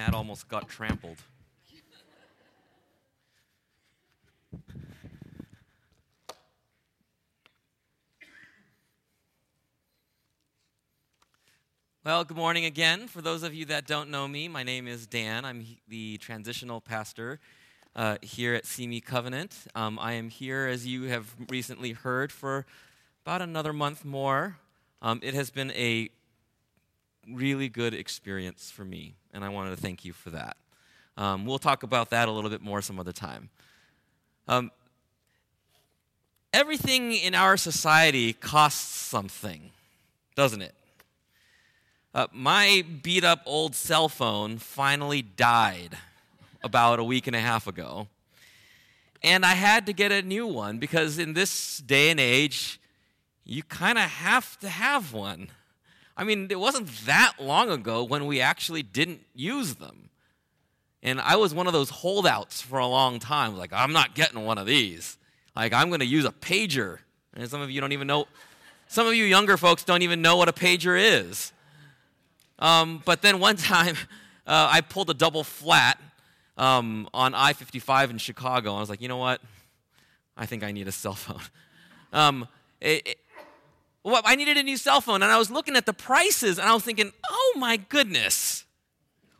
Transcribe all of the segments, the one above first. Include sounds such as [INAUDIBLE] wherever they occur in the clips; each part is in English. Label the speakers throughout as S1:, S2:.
S1: Matt almost got trampled. Well, good morning again. For those of you that don't know me, my name is Dan. I'm the transitional pastor uh, here at Simi Covenant. Um, I am here, as you have recently heard, for about another month more. Um, it has been a really good experience for me, and I wanted to thank you for that. Um, we'll talk about that a little bit more some other time. Um, everything in our society costs something, doesn't it? Uh, my beat up old cell phone finally died about a week and a half ago. And I had to get a new one because in this day and age, you kind of have to have one. I mean, it wasn't that long ago when we actually didn't use them. And I was one of those holdouts for a long time. Like, I'm not getting one of these. Like, I'm going to use a pager. And some of you don't even know, some of you younger folks don't even know what a pager is. Um, but then one [LAUGHS] time, uh, I pulled a double flat um, on I 55 in Chicago. I was like, you know what? I think I need a cell phone. [LAUGHS] Um, it, it, well, I needed a new cell phone, and I was looking at the prices, and I was thinking, oh my goodness,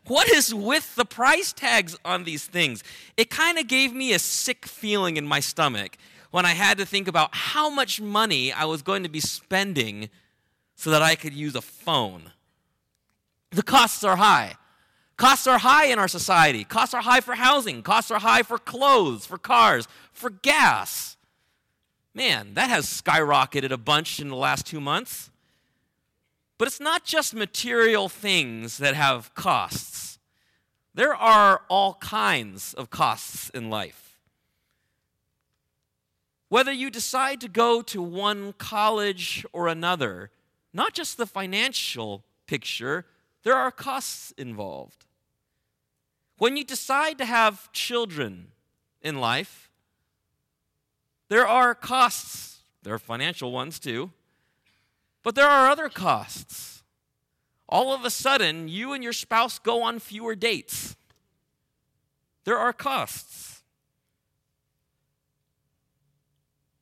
S1: what is with the price tags on these things? It kind of gave me a sick feeling in my stomach when I had to think about how much money I was going to be spending so that I could use a phone. The costs are high. Costs are high in our society. Costs are high for housing. Costs are high for clothes, for cars, for gas. Man, that has skyrocketed a bunch in the last two months. But it's not just material things that have costs, there are all kinds of costs in life. Whether you decide to go to one college or another, not just the financial picture, there are costs involved. When you decide to have children in life, there are costs. There are financial ones too. But there are other costs. All of a sudden, you and your spouse go on fewer dates. There are costs.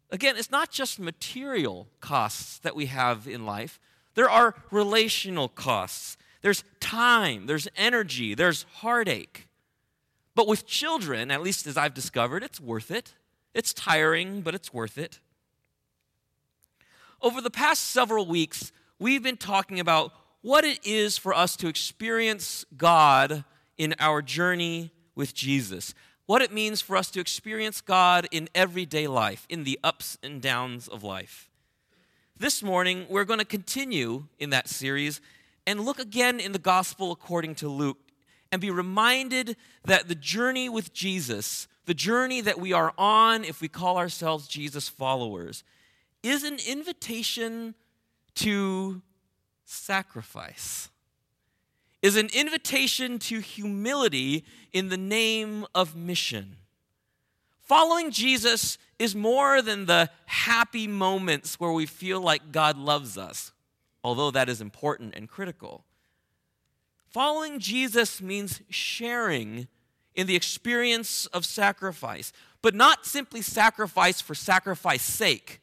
S1: Again, it's not just material costs that we have in life, there are relational costs. There's time, there's energy, there's heartache. But with children, at least as I've discovered, it's worth it. It's tiring, but it's worth it. Over the past several weeks, we've been talking about what it is for us to experience God in our journey with Jesus. What it means for us to experience God in everyday life, in the ups and downs of life. This morning, we're going to continue in that series and look again in the gospel according to Luke and be reminded that the journey with Jesus, the journey that we are on if we call ourselves Jesus followers, is an invitation to sacrifice, is an invitation to humility in the name of mission. Following Jesus is more than the happy moments where we feel like God loves us although that is important and critical. Following Jesus means sharing in the experience of sacrifice, but not simply sacrifice for sacrifice sake,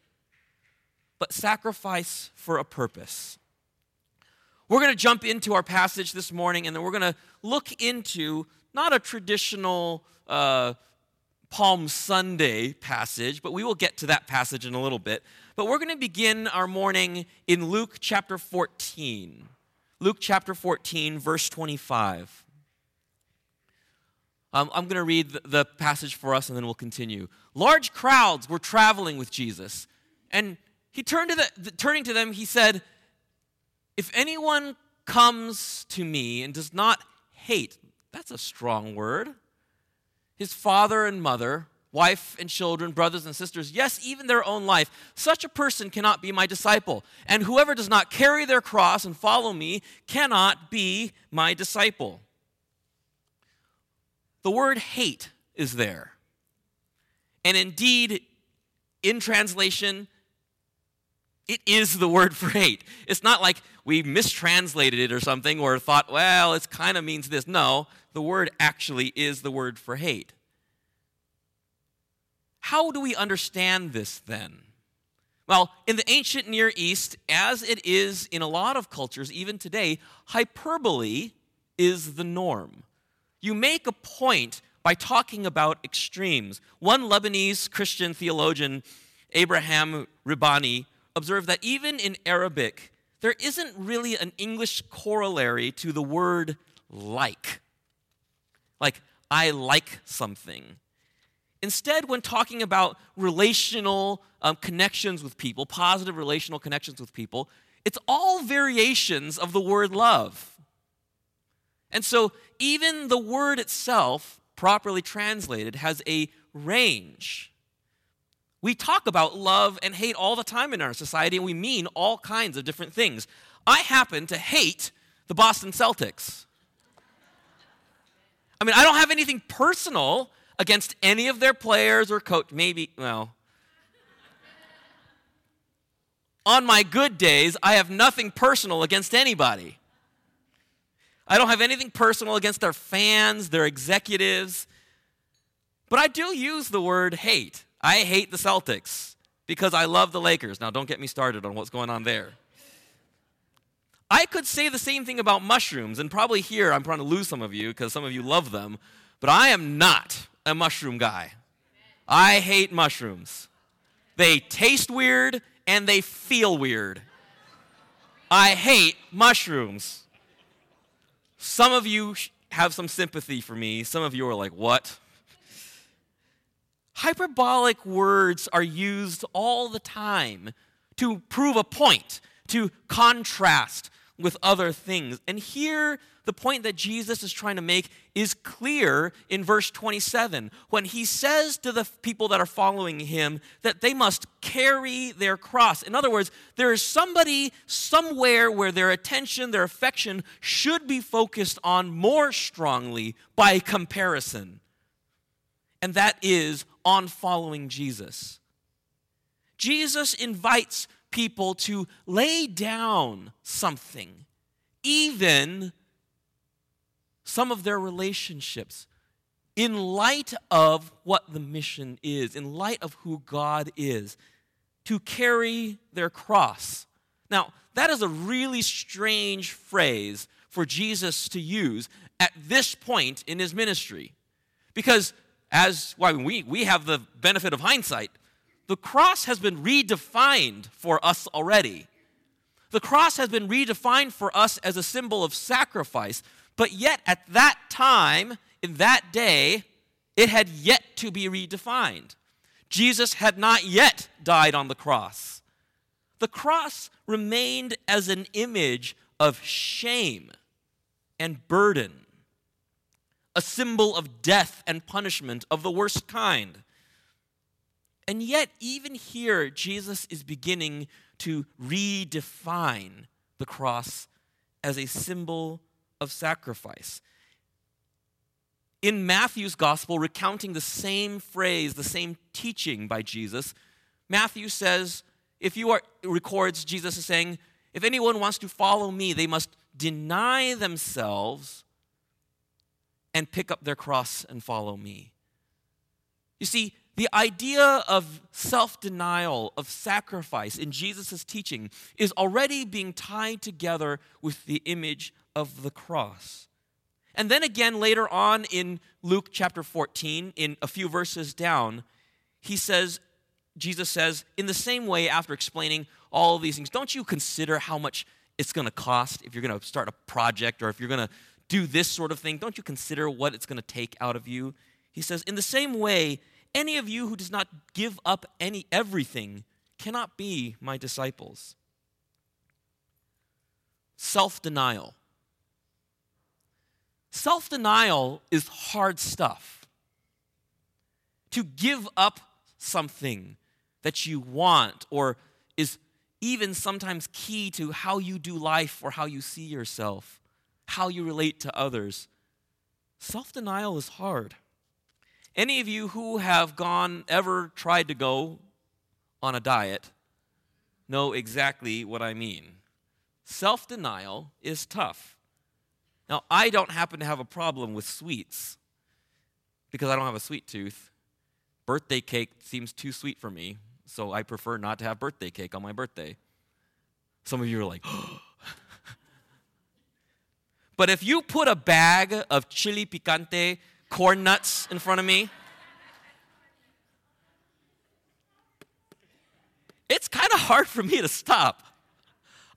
S1: but sacrifice for a purpose. We're going to jump into our passage this morning, and then we're going to look into not a traditional uh, Palm Sunday passage, but we will get to that passage in a little bit. But we're going to begin our morning in Luke chapter 14. Luke chapter 14, verse 25. Um, I'm going to read the, the passage for us and then we'll continue. Large crowds were traveling with Jesus, and he turned to the, the turning to them, he said, If anyone comes to me and does not hate, that's a strong word, his father and mother, wife and children, brothers and sisters, yes, even their own life, such a person cannot be my disciple. And whoever does not carry their cross and follow me cannot be my disciple. The word hate is there. And indeed, in translation, it is the word for hate. It's not like we mistranslated it or something or thought, well, it kind of means this. No, the word actually is the word for hate. How do we understand this then? Well, in the ancient Near East, as it is in a lot of cultures, even today, hyperbole is the norm. You make a point by talking about extremes. One Lebanese Christian theologian, Abraham Rihbany, observed that even in Arabic, there isn't really an English corollary to the word like. Like, I like something. Instead, when talking about relational um, connections with people, positive relational connections with people, it's all variations of the word love. And so, even the word itself, properly translated, has a range. We talk about love and hate all the time in our society, and we mean all kinds of different things. I happen to hate the Boston Celtics. I mean, I don't have anything personal against any of their players or coach. Maybe, well. On my good days, I have nothing personal against anybody. I don't have anything personal against their fans, their executives. But I do use the word hate. I hate the Celtics because I love the Lakers. Now, don't get me started on what's going on there. I could say the same thing about mushrooms, and probably here I'm trying to lose some of you because some of you love them, but I am not a mushroom guy. I hate mushrooms. They taste weird and they feel weird. I hate mushrooms. Some of you have some sympathy for me. Some of you are like, what? Hyperbolic words are used all the time to prove a point, to contrast with other things. And here, the point that Jesus is trying to make is clear in verse 27 when he says to the people that are following him that they must carry their cross. In other words, there is somebody somewhere where their attention, their affection should be focused on more strongly by comparison. And that is on following Jesus. Jesus invites people to lay down something, even some of their relationships in light of what the mission is, in light of who God is, to carry their cross. Now, that is a really strange phrase for Jesus to use at this point in his ministry. Because, as well, we, we have the benefit of hindsight, the cross has been redefined for us already. The cross has been redefined for us as a symbol of sacrifice, but yet, at that time, in that day, it had yet to be redefined. Jesus had not yet died on the cross. The cross remained as an image of shame and burden, a symbol of death and punishment of the worst kind. And yet, even here, Jesus is beginning to redefine the cross as a symbol of sacrifice. In Matthew's gospel, recounting the same phrase, the same teaching by Jesus, Matthew says, if you are, records Jesus is saying, if anyone wants to follow me, they must deny themselves and pick up their cross and follow me. You see, the idea of self denial, of sacrifice in Jesus' teaching is already being tied together with the image of the cross. And then again, later on in Luke chapter 14, in a few verses down, he says, Jesus says, in the same way, after explaining all of these things, don't you consider how much it's going to cost if you're going to start a project or if you're going to do this sort of thing? Don't you consider what it's going to take out of you? He says, in the same way, any of you who does not give up any everything cannot be my disciples. Self denial. Self denial is hard stuff. To give up something that you want or is even sometimes key to how you do life or how you see yourself, how you relate to others. Self denial is hard. Any of you who have gone, ever tried to go on a diet, know exactly what I mean. self denial is tough. Now, I don't happen to have a problem with sweets because I don't have a sweet tooth. Birthday cake seems too sweet for me, so I prefer not to have birthday cake on my birthday. Some of you are like, [GASPS] but if you put a bag of chili picante corn nuts in front of me, it's kind of hard for me to stop.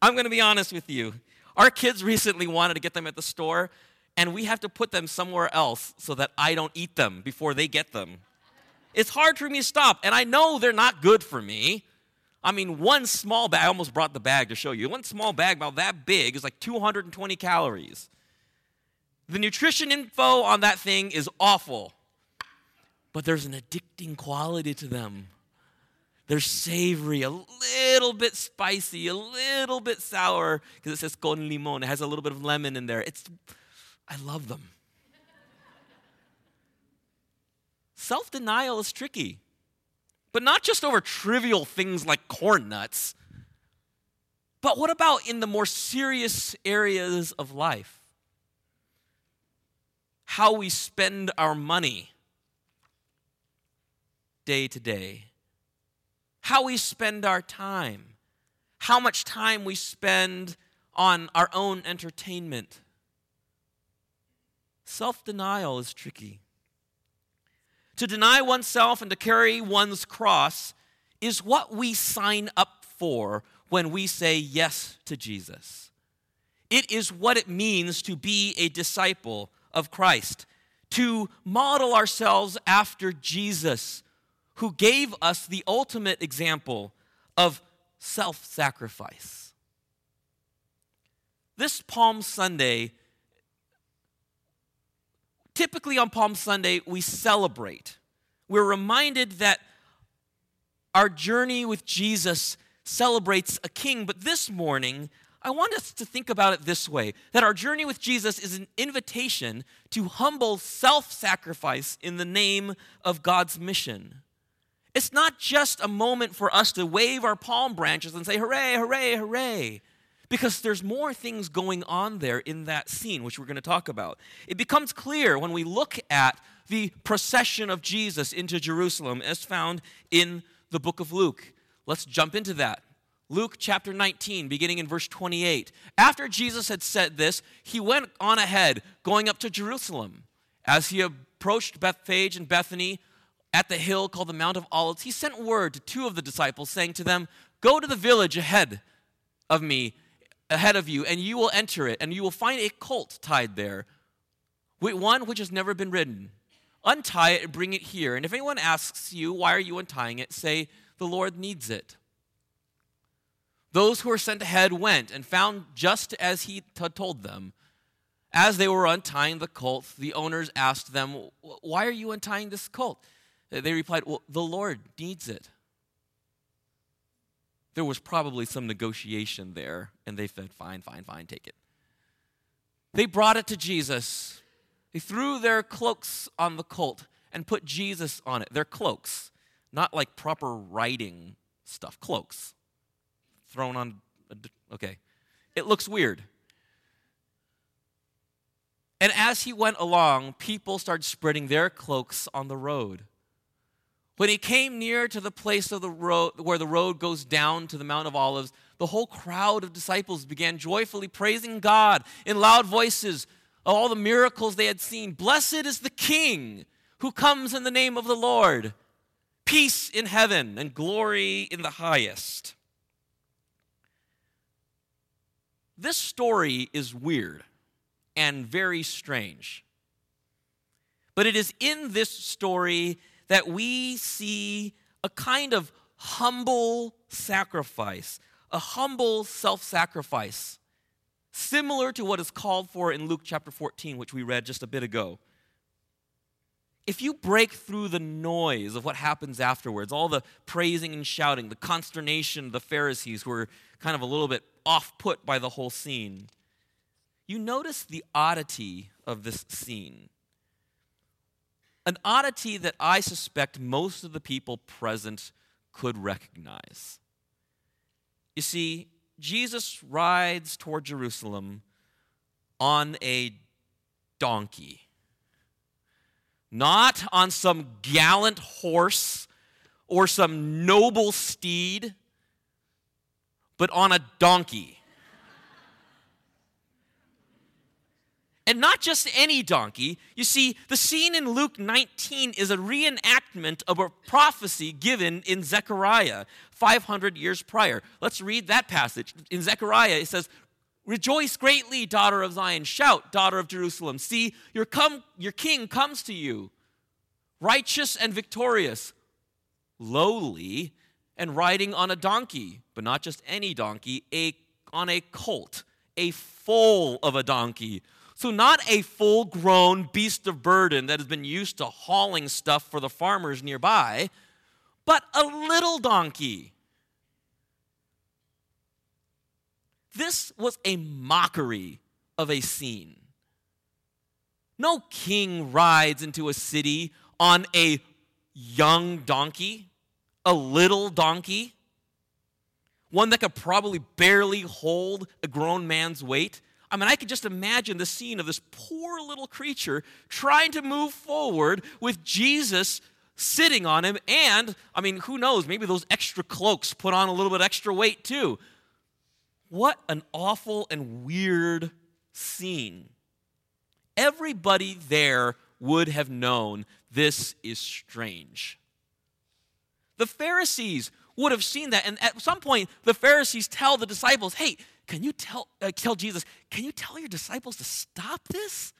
S1: I'm going to be honest with you. Our kids recently wanted to get them at the store, and we have to put them somewhere else so that I don't eat them before they get them. It's hard for me to stop, and I know they're not good for me. I mean, one small bag, I almost brought the bag to show you. One small bag about that big is like 220 calories. The nutrition info on that thing is awful, but there's an addicting quality to them. They're savory, a little bit spicy, a little bit sour because it says con limon. It has a little bit of lemon in there. It's, I love them. Self denial is tricky, but not just over trivial things like corn nuts. But what about in the more serious areas of life? How we spend our money day to day how we spend our time, how much time we spend on our own entertainment. Self denial is tricky. To deny oneself and to carry one's cross is what we sign up for when we say yes to Jesus. It is what it means to be a disciple of Christ, to model ourselves after Jesus who gave us the ultimate example of self sacrifice. This Palm Sunday, typically on Palm Sunday, we celebrate. We're reminded that our journey with Jesus celebrates a king, but this morning, I want us to think about it this way that our journey with Jesus is an invitation to humble self sacrifice in the name of God's mission. It's not just a moment for us to wave our palm branches and say, hooray, hooray, hooray. Because there's more things going on there in that scene, which we're going to talk about. It becomes clear when we look at the procession of Jesus into Jerusalem as found in the book of Luke. Let's jump into that. Luke chapter 19, beginning in verse 28. After Jesus had said this, he went on ahead, going up to Jerusalem. As he approached Bethphage and Bethany, at the hill called the Mount of Olives, he sent word to two of the disciples, saying to them, Go to the village ahead of me, ahead of you, and you will enter it, and you will find a colt tied there, one which has never been ridden. Untie it and bring it here. And if anyone asks you, Why are you untying it? say, The Lord needs it. Those who were sent ahead went and found just as he had told them. As they were untying the colt, the owners asked them, Why are you untying this colt? They replied, Well, the Lord needs it. There was probably some negotiation there, and they said, Fine, fine, fine, take it. They brought it to Jesus. They threw their cloaks on the colt and put Jesus on it. Their cloaks, not like proper riding stuff, cloaks thrown on. A, okay. It looks weird. And as he went along, people started spreading their cloaks on the road. When he came near to the place of the road where the road goes down to the Mount of Olives, the whole crowd of disciples began joyfully praising God in loud voices of all the miracles they had seen. Blessed is the King who comes in the name of the Lord. Peace in heaven and glory in the highest. This story is weird and very strange. But it is in this story that we see a kind of humble sacrifice, a humble self sacrifice, similar to what is called for in Luke chapter 14, which we read just a bit ago. If you break through the noise of what happens afterwards, all the praising and shouting, the consternation of the Pharisees who are kind of a little bit off put by the whole scene, you notice the oddity of this scene an oddity that I suspect most of the people present could recognize. You see, Jesus rides toward Jerusalem on a donkey. Not on some gallant horse or some noble steed, but on a donkey. And not just any donkey. You see, the scene in Luke 19 is a reenactment of a prophecy given in Zechariah 500 years prior. Let's read that passage. In Zechariah, it says, Rejoice greatly, daughter of Zion. Shout, daughter of Jerusalem. See, your, come, your king comes to you, righteous and victorious, lowly, and riding on a donkey, but not just any donkey, a, on a colt, a foal of a donkey so, not a full grown beast of burden that has been used to hauling stuff for the farmers nearby, but a little donkey. This was a mockery of a scene. No king rides into a city on a young donkey, a little donkey, one that could probably barely hold a grown man's weight. I mean, I could just imagine the scene of this poor little creature trying to move forward with Jesus sitting on him. And, I mean, who knows, maybe those extra cloaks put on a little bit extra weight too. What an awful and weird scene. Everybody there would have known this is strange. The Pharisees would have seen that. And at some point, the Pharisees tell the disciples, hey, can you tell, uh, tell Jesus, can you tell your disciples to stop this?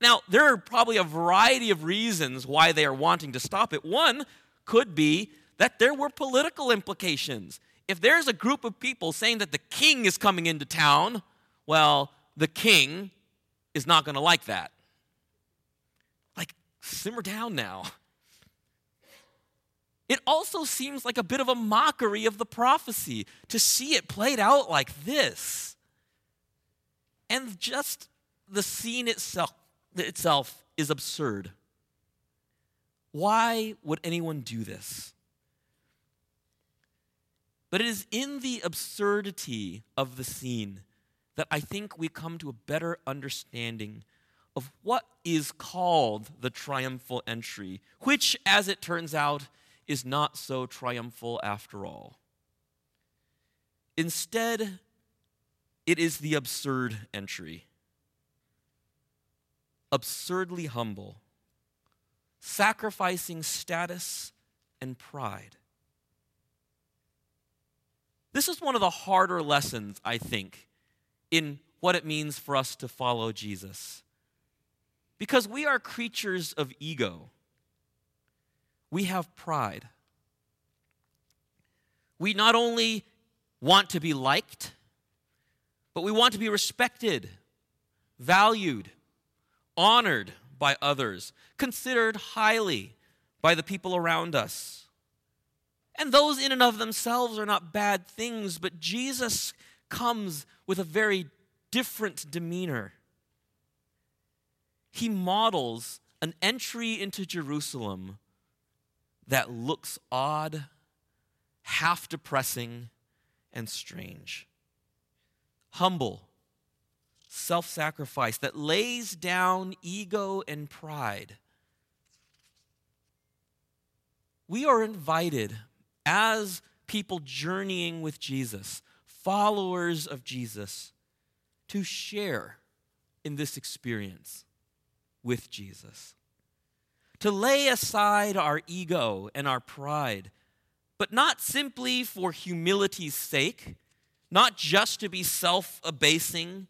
S1: Now, there are probably a variety of reasons why they are wanting to stop it. One could be that there were political implications. If there's a group of people saying that the king is coming into town, well, the king is not going to like that. Like, simmer down now. [LAUGHS] It also seems like a bit of a mockery of the prophecy to see it played out like this. And just the scene itself, itself is absurd. Why would anyone do this? But it is in the absurdity of the scene that I think we come to a better understanding of what is called the triumphal entry, which, as it turns out, is not so triumphal after all. Instead, it is the absurd entry. Absurdly humble, sacrificing status and pride. This is one of the harder lessons, I think, in what it means for us to follow Jesus. Because we are creatures of ego we have pride. We not only want to be liked, but we want to be respected, valued, honored by others, considered highly by the people around us. And those in and of themselves are not bad things, but Jesus comes with a very different demeanor. He models an entry into Jerusalem that looks odd, half depressing, and strange. Humble, self sacrifice that lays down ego and pride. We are invited as people journeying with Jesus, followers of Jesus, to share in this experience with Jesus to lay aside our ego and our pride, but not simply for humility's sake, not just to be self abasing,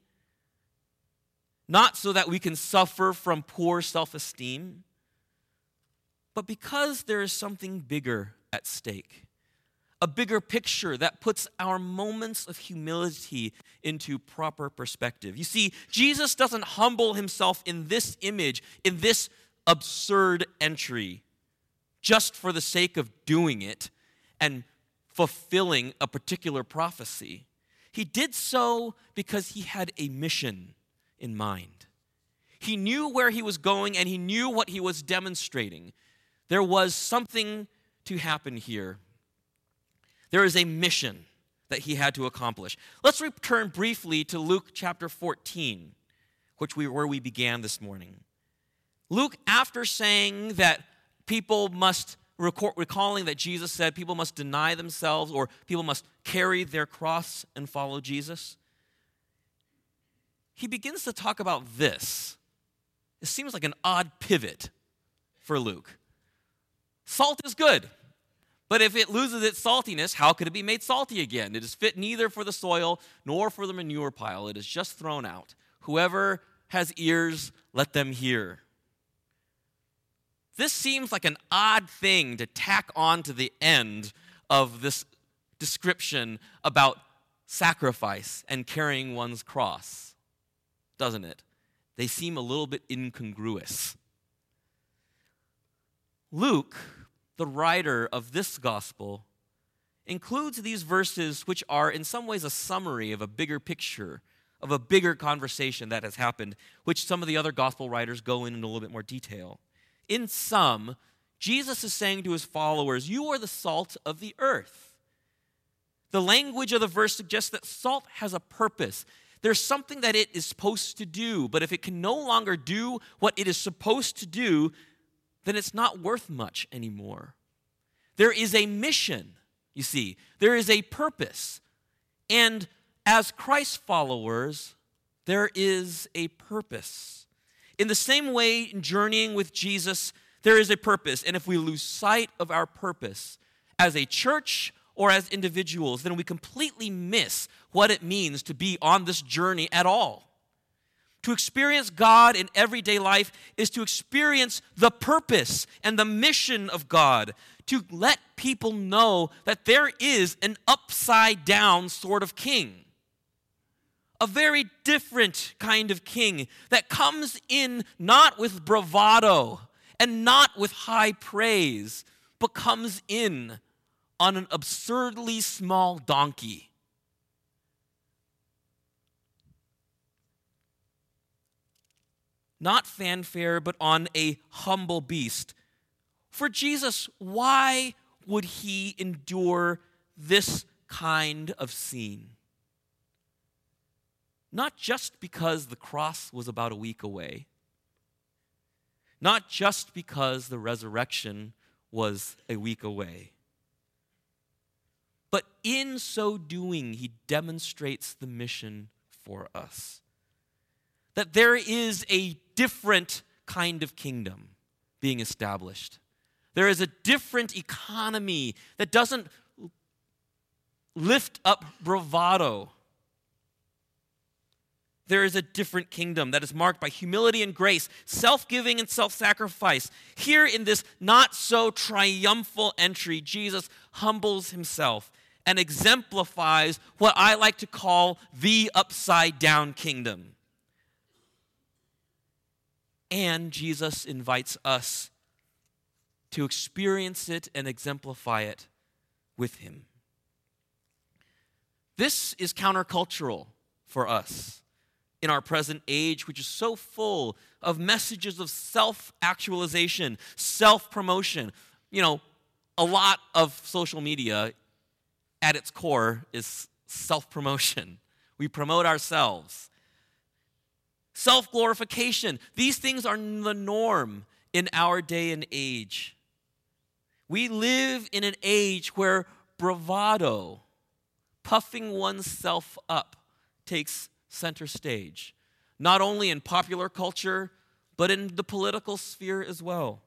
S1: not so that we can suffer from poor self esteem, but because there is something bigger at stake. A bigger picture that puts our moments of humility into proper perspective. You see, Jesus doesn't humble himself in this image, in this absurd entry just for the sake of doing it and fulfilling a particular prophecy. He did so because he had a mission in mind. He knew where he was going and he knew what he was demonstrating. There was something to happen here. There is a mission that he had to accomplish. Let's return briefly to Luke chapter 14, which we, where we began this morning. Luke, after saying that people must, recalling that Jesus said people must deny themselves or people must carry their cross and follow Jesus, he begins to talk about this. It seems like an odd pivot for Luke. Salt is good. But if it loses its saltiness, how could it be made salty again? It is fit neither for the soil nor for the manure pile. It is just thrown out. Whoever has ears, let them hear. This seems like an odd thing to tack on to the end of this description about sacrifice and carrying one's cross, doesn't it? They seem a little bit incongruous. Luke the writer of this gospel includes these verses, which are in some ways a summary of a bigger picture, of a bigger conversation that has happened, which some of the other gospel writers go in in a little bit more detail. In sum, Jesus is saying to his followers, You are the salt of the earth. The language of the verse suggests that salt has a purpose. There's something that it is supposed to do, but if it can no longer do what it is supposed to do, then it's not worth much anymore. There is a mission, you see, there is a purpose. And as Christ followers, there is a purpose. In the same way, in journeying with Jesus, there is a purpose. And if we lose sight of our purpose as a church or as individuals, then we completely miss what it means to be on this journey at all. To experience God in everyday life is to experience the purpose and the mission of God, to let people know that there is an upside down sort of king. A very different kind of king that comes in not with bravado and not with high praise, but comes in on an absurdly small donkey not fanfare, but on a humble beast. For Jesus, why would he endure this kind of scene? Not just because the cross was about a week away, not just because the resurrection was a week away, but in so doing, he demonstrates the mission for us. That there is a different kind of kingdom being established. There is a different economy that doesn't lift up bravado. There is a different kingdom that is marked by humility and grace, self giving and self sacrifice. Here in this not so triumphal entry, Jesus humbles himself and exemplifies what I like to call the upside down kingdom. And Jesus invites us to experience it and exemplify it with Him. This is countercultural for us in our present age, which is so full of messages of self actualization, self promotion. You know, a lot of social media at its core is self promotion. [LAUGHS] We promote ourselves self glorification. These things are the norm in our day and age. We live in an age where bravado, puffing oneself up, takes center stage, not only in popular culture, but in the political sphere as well.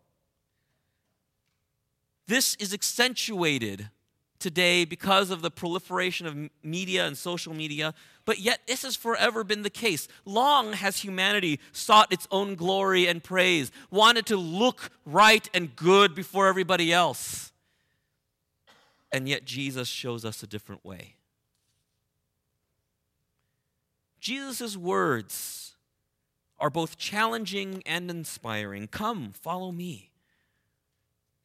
S1: This is accentuated today because of the proliferation of media and social media, but yet this has forever been the case. Long has humanity sought its own glory and praise, wanted to look right and good before everybody else. And yet Jesus shows us a different way. Jesus' words are both challenging and inspiring. Come, follow me.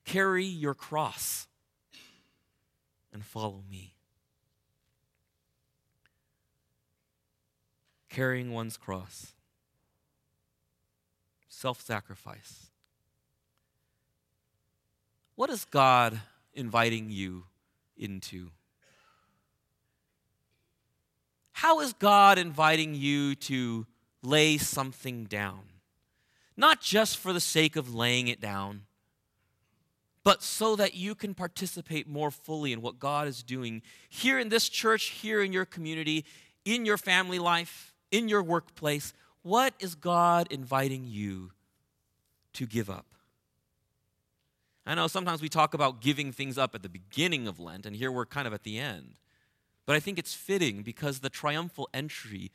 S1: Carry your cross and follow me. Carrying one's cross, self sacrifice. What is God inviting you into? How is God inviting you to lay something down? Not just for the sake of laying it down, but so that you can participate more fully in what God is doing here in this church, here in your community, in your family life, in your workplace. What is God inviting you to give up? I know sometimes we talk about giving things up at the beginning of Lent, and here we're kind of at the end. But I think it's fitting because the triumphal entry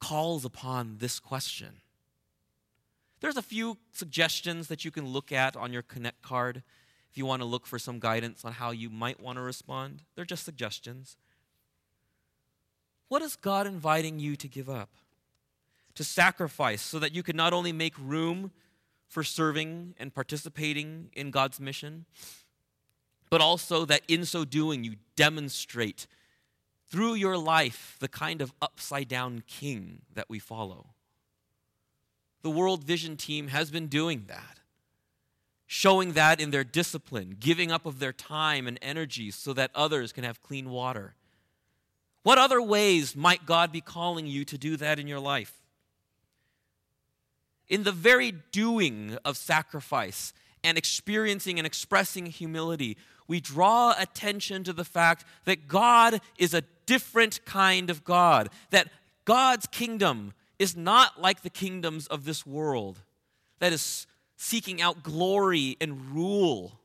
S1: calls upon this question. There's a few suggestions that you can look at on your Connect card if you want to look for some guidance on how you might want to respond. They're just suggestions. What is God inviting you to give up? To sacrifice so that you can not only make room for serving and participating in God's mission, but also that in so doing you demonstrate through your life the kind of upside down king that we follow. The World Vision team has been doing that, showing that in their discipline, giving up of their time and energy so that others can have clean water. What other ways might God be calling you to do that in your life? In the very doing of sacrifice and experiencing and expressing humility, we draw attention to the fact that God is a different kind of God, that God's kingdom is not like the kingdoms of this world that is seeking out glory and rule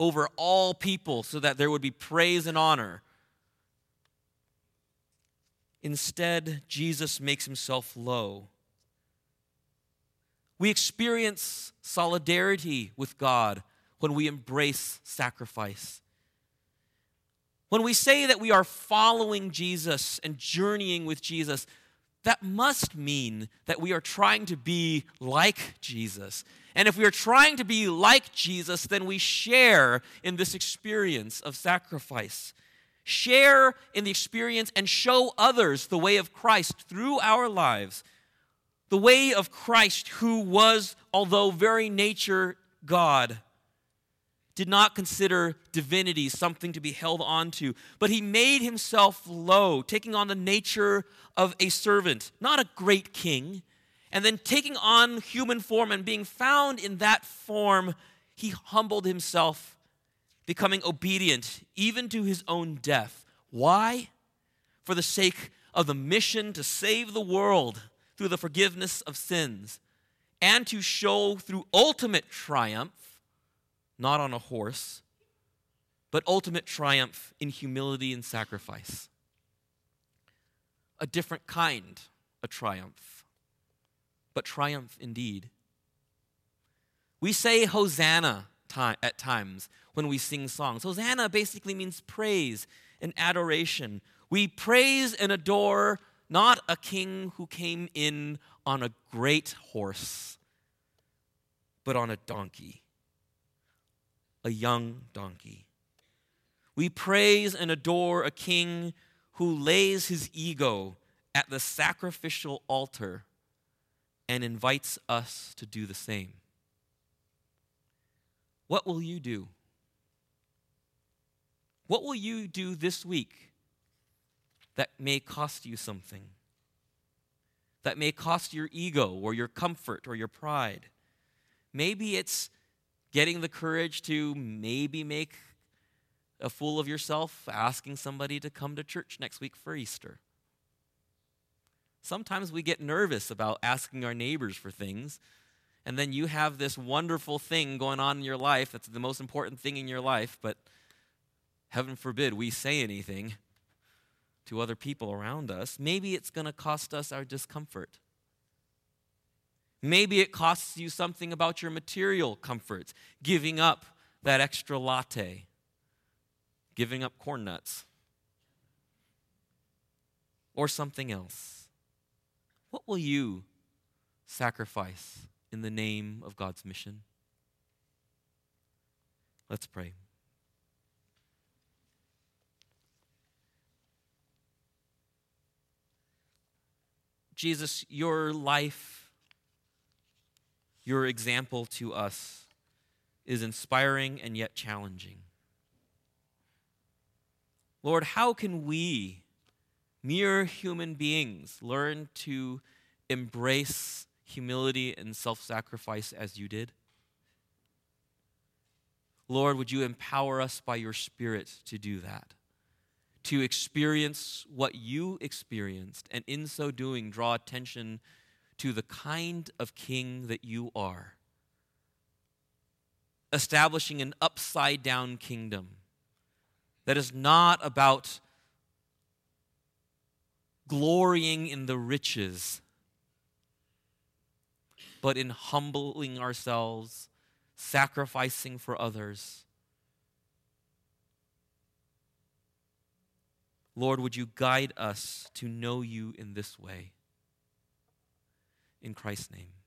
S1: over all people so that there would be praise and honor. Instead, Jesus makes himself low. We experience solidarity with God when we embrace sacrifice. When we say that we are following Jesus and journeying with Jesus, that must mean that we are trying to be like Jesus. And if we are trying to be like Jesus, then we share in this experience of sacrifice. Share in the experience and show others the way of Christ through our lives. The way of Christ, who was, although very nature God, did not consider divinity something to be held onto, but he made himself low, taking on the nature of a servant, not a great king. And then taking on human form and being found in that form, he humbled himself, becoming obedient even to his own death. Why? For the sake of the mission to save the world through the forgiveness of sins and to show through ultimate triumph not on a horse, but ultimate triumph in humility and sacrifice. A different kind of triumph, but triumph indeed. We say Hosanna at times when we sing songs. Hosanna basically means praise and adoration. We praise and adore not a king who came in on a great horse, but on a donkey a young donkey. We praise and adore a king who lays his ego at the sacrificial altar and invites us to do the same. What will you do? What will you do this week that may cost you something? That may cost your ego or your comfort or your pride? Maybe it's getting the courage to maybe make a fool of yourself asking somebody to come to church next week for Easter. Sometimes we get nervous about asking our neighbors for things, and then you have this wonderful thing going on in your life that's the most important thing in your life, but heaven forbid we say anything to other people around us. Maybe it's going to cost us our discomfort. Maybe it costs you something about your material comforts, giving up that extra latte, giving up corn nuts, or something else. What will you sacrifice in the name of God's mission? Let's pray. Jesus, your life your example to us is inspiring and yet challenging. Lord, how can we mere human beings, learn to embrace humility and self sacrifice as you did? Lord, would you empower us by your Spirit to do that? To experience what you experienced, and in so doing, draw attention to the kind of king that you are. Establishing an upside down kingdom that is not about glorying in the riches, but in humbling ourselves sacrificing for others. Lord, would you guide us to know you in this way? In Christ's name.